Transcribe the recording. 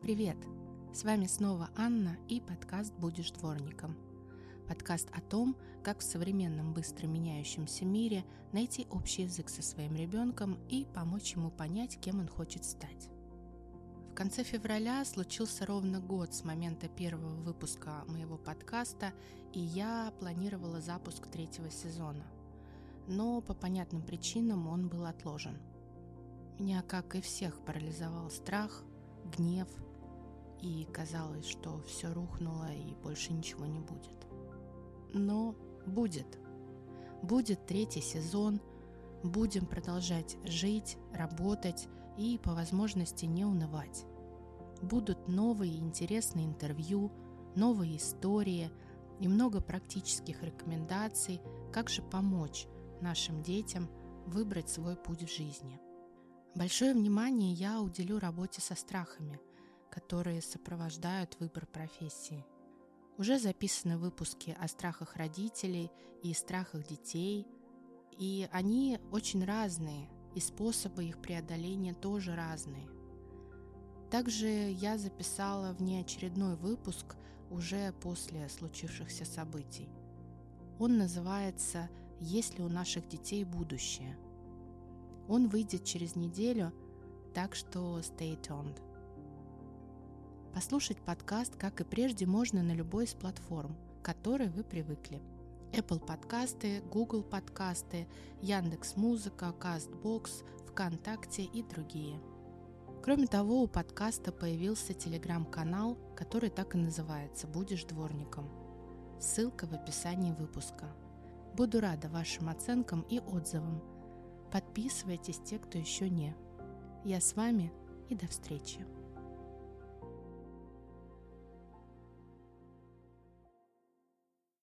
Привет! С вами снова Анна и подкаст «Будешь дворником». Подкаст о том, как в современном быстро меняющемся мире найти общий язык со своим ребенком и помочь ему понять, кем он хочет стать. В конце февраля случился ровно год с момента первого выпуска моего подкаста, и я планировала запуск третьего сезона. Но по понятным причинам он был отложен. Меня, как и всех, парализовал страх, гнев, и казалось, что все рухнуло и больше ничего не будет. Но будет. Будет третий сезон, будем продолжать жить, работать и по возможности не унывать. Будут новые интересные интервью, новые истории и много практических рекомендаций, как же помочь нашим детям выбрать свой путь в жизни. Большое внимание я уделю работе со страхами, которые сопровождают выбор профессии. Уже записаны выпуски о страхах родителей и страхах детей, и они очень разные, и способы их преодоления тоже разные. Также я записала внеочередной выпуск уже после случившихся событий. Он называется «Есть ли у наших детей будущее?». Он выйдет через неделю, так что stay tuned. Послушать подкаст, как и прежде, можно на любой из платформ, к которой вы привыкли. Apple подкасты, Google подкасты, Яндекс Музыка, Castbox, ВКонтакте и другие. Кроме того, у подкаста появился телеграм-канал, который так и называется «Будешь дворником». Ссылка в описании выпуска. Буду рада вашим оценкам и отзывам. Подписывайтесь те, кто еще не. Я с вами и до встречи.